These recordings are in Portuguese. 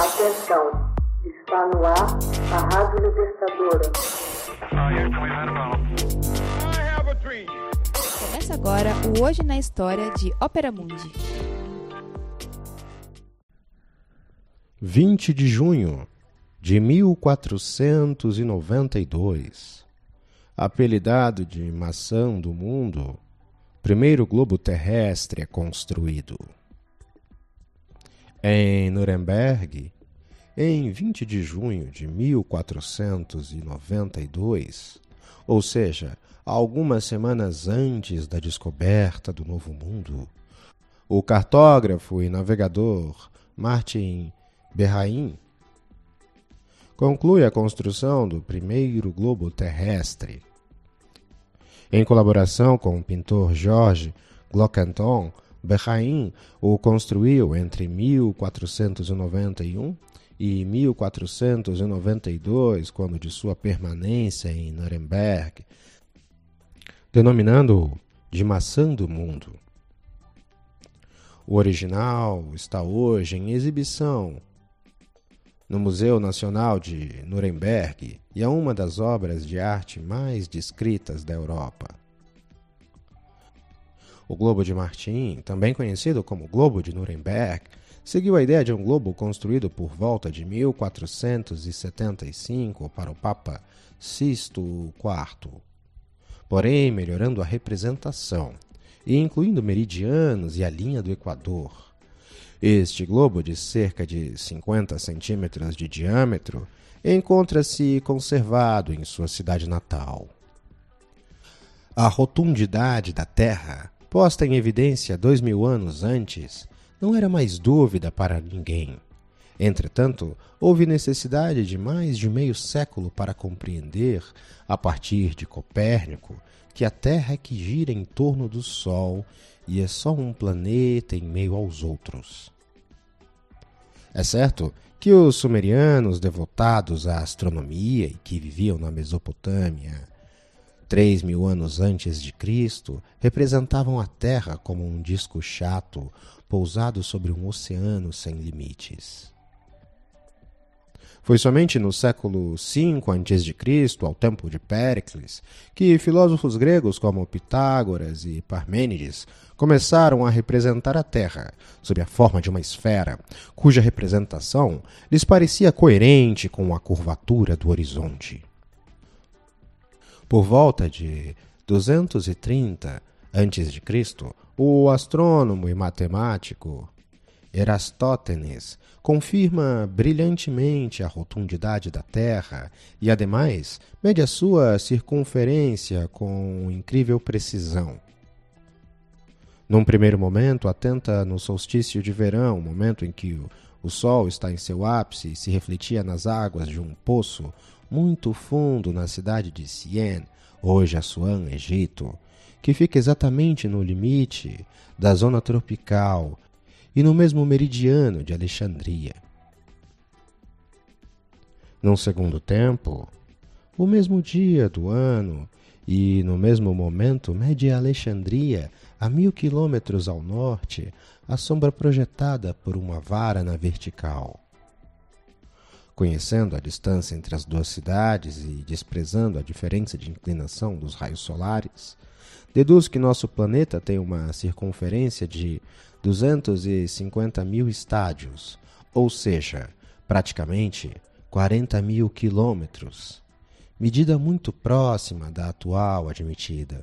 Atenção, está no ar a Rádio Libertadora. Começa agora o Hoje na História de Ópera Mundi. 20 de junho de 1492. Apelidado de Maçã do Mundo, primeiro globo terrestre é construído. Em Nuremberg, em 20 de junho de 1492, ou seja, algumas semanas antes da descoberta do Novo Mundo, o cartógrafo e navegador Martin Berrain conclui a construção do primeiro globo terrestre. Em colaboração com o pintor Georges Glockenton, Berrain o construiu entre 1491 e 1492, quando de sua permanência em Nuremberg, denominando-o de maçã do mundo. O original está hoje em exibição no Museu Nacional de Nuremberg e é uma das obras de arte mais descritas da Europa. O Globo de Martin, também conhecido como Globo de Nuremberg, seguiu a ideia de um globo construído por volta de 1475 para o Papa Sisto IV, porém melhorando a representação e incluindo meridianos e a linha do Equador. Este globo, de cerca de 50 centímetros de diâmetro, encontra-se conservado em sua cidade natal. A rotundidade da Terra posta em evidência dois mil anos antes, não era mais dúvida para ninguém. Entretanto, houve necessidade de mais de meio século para compreender, a partir de Copérnico, que a Terra é que gira em torno do Sol e é só um planeta em meio aos outros. É certo que os sumerianos devotados à astronomia e que viviam na Mesopotâmia três mil anos antes de Cristo, representavam a Terra como um disco chato pousado sobre um oceano sem limites. Foi somente no século V a.C., ao tempo de Péricles, que filósofos gregos como Pitágoras e Parmênides começaram a representar a Terra sob a forma de uma esfera, cuja representação lhes parecia coerente com a curvatura do horizonte. Por volta de 230 a.C., o astrônomo e matemático Erastótenes confirma brilhantemente a rotundidade da Terra e, ademais, mede a sua circunferência com incrível precisão. Num primeiro momento, atenta no solstício de verão, momento em que o, sol está em seu ápice e se refletia nas águas de um poço muito fundo na cidade de Sien, hoje Assuan, Egito, que fica exatamente no limite da zona tropical e no mesmo meridiano de Alexandria. Num segundo tempo, o mesmo dia do ano e no mesmo momento mede Alexandria a mil quilômetros ao norte a sombra projetada por uma vara na vertical. Conhecendo a distância entre as duas cidades e desprezando a diferença de inclinação dos raios solares, deduz que nosso planeta tem uma circunferência de 250 mil estádios, ou seja, praticamente 40 mil quilômetros, medida muito próxima da atual admitida.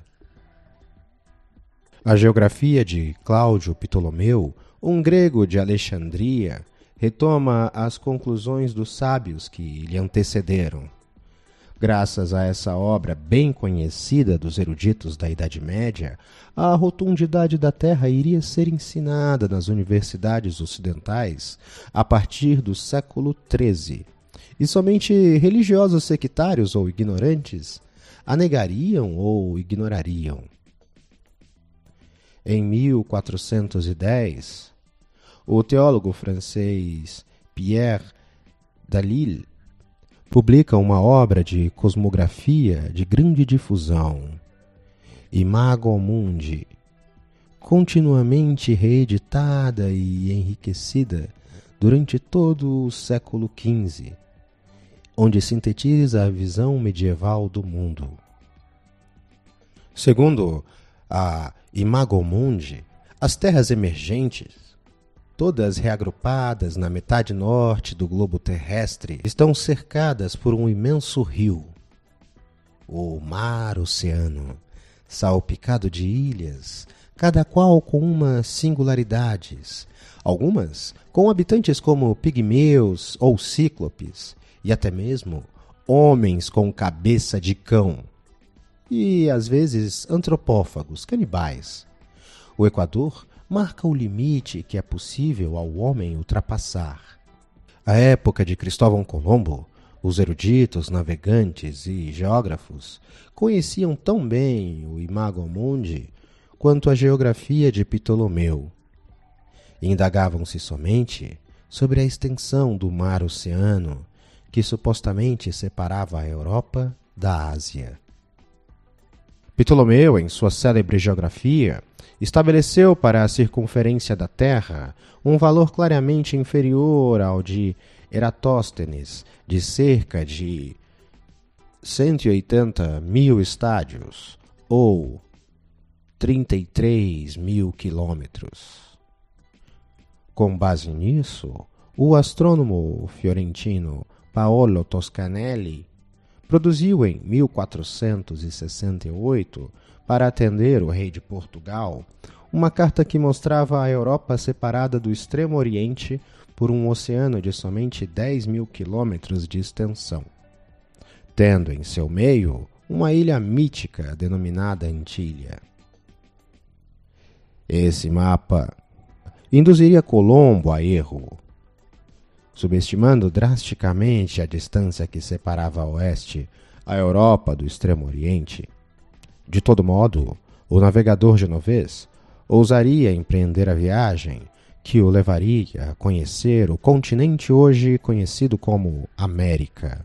A geografia de Cláudio Ptolomeu, um grego de Alexandria, retoma as conclusões dos sábios que lhe antecederam. Graças a essa obra bem conhecida dos eruditos da Idade Média, a rotundidade da Terra iria ser ensinada nas universidades ocidentais a partir do século XIII, e somente religiosos sectários ou ignorantes a negariam ou ignorariam. Em 1410, o teólogo francês Pierre Dalil publica uma obra de cosmografia de grande difusão, Imago Mundi, continuamente reeditada e enriquecida durante todo o século XV, onde sintetiza a visão medieval do mundo. Segundo a Imago Mundi, as terras emergentes, todas reagrupadas na metade norte do globo terrestre, estão cercadas por um imenso rio, o Mar Oceano, salpicado de ilhas, cada qual com umas singularidades, algumas com habitantes como pigmeus ou cíclopes, e até mesmo homens com cabeça de cão, e às vezes antropófagos, canibais. O Equador marca o limite que é possível ao homem ultrapassar. A época de Cristóvão Colombo, os eruditos, navegantes e geógrafos conheciam tão bem o Imago Mundi quanto a geografia de Ptolomeu. Indagavam-se somente sobre a extensão do mar oceano que supostamente separava a Europa da Ásia. Ptolomeu, em sua célebre geografia, estabeleceu para a circunferência da Terra um valor claramente inferior ao de Eratóstenes, de cerca de 180 mil estádios, ou 33 mil quilômetros. Com base nisso, o astrônomo fiorentino Paolo Toscanelli produziu em 1468 para atender o rei de Portugal, uma carta que mostrava a Europa separada do Extremo Oriente por um oceano de somente 10 mil quilômetros de extensão, tendo em seu meio uma ilha mítica denominada Antilha. Esse mapa induziria Colombo a erro, subestimando drasticamente a distância que separava a oeste a Europa do Extremo Oriente. De todo modo, o navegador genovês ousaria empreender a viagem que o levaria a conhecer o continente hoje conhecido como América.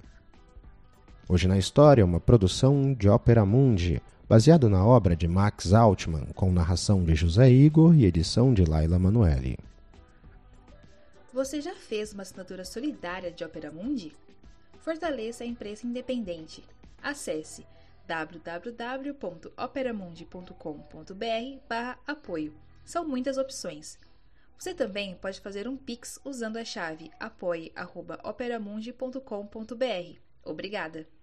Hoje na História, uma produção de Ópera Mundi, baseado na obra de Max Altman, com narração de José Igor e edição de Laila Manuelli. Você já fez uma assinatura solidária de Ópera Mundi? Fortaleça a imprensa independente. Acesse www.operamundi.com.br/apoio. São muitas opções. Você também pode fazer um Pix usando a chave apoie.operamundi.com.br. Obrigada!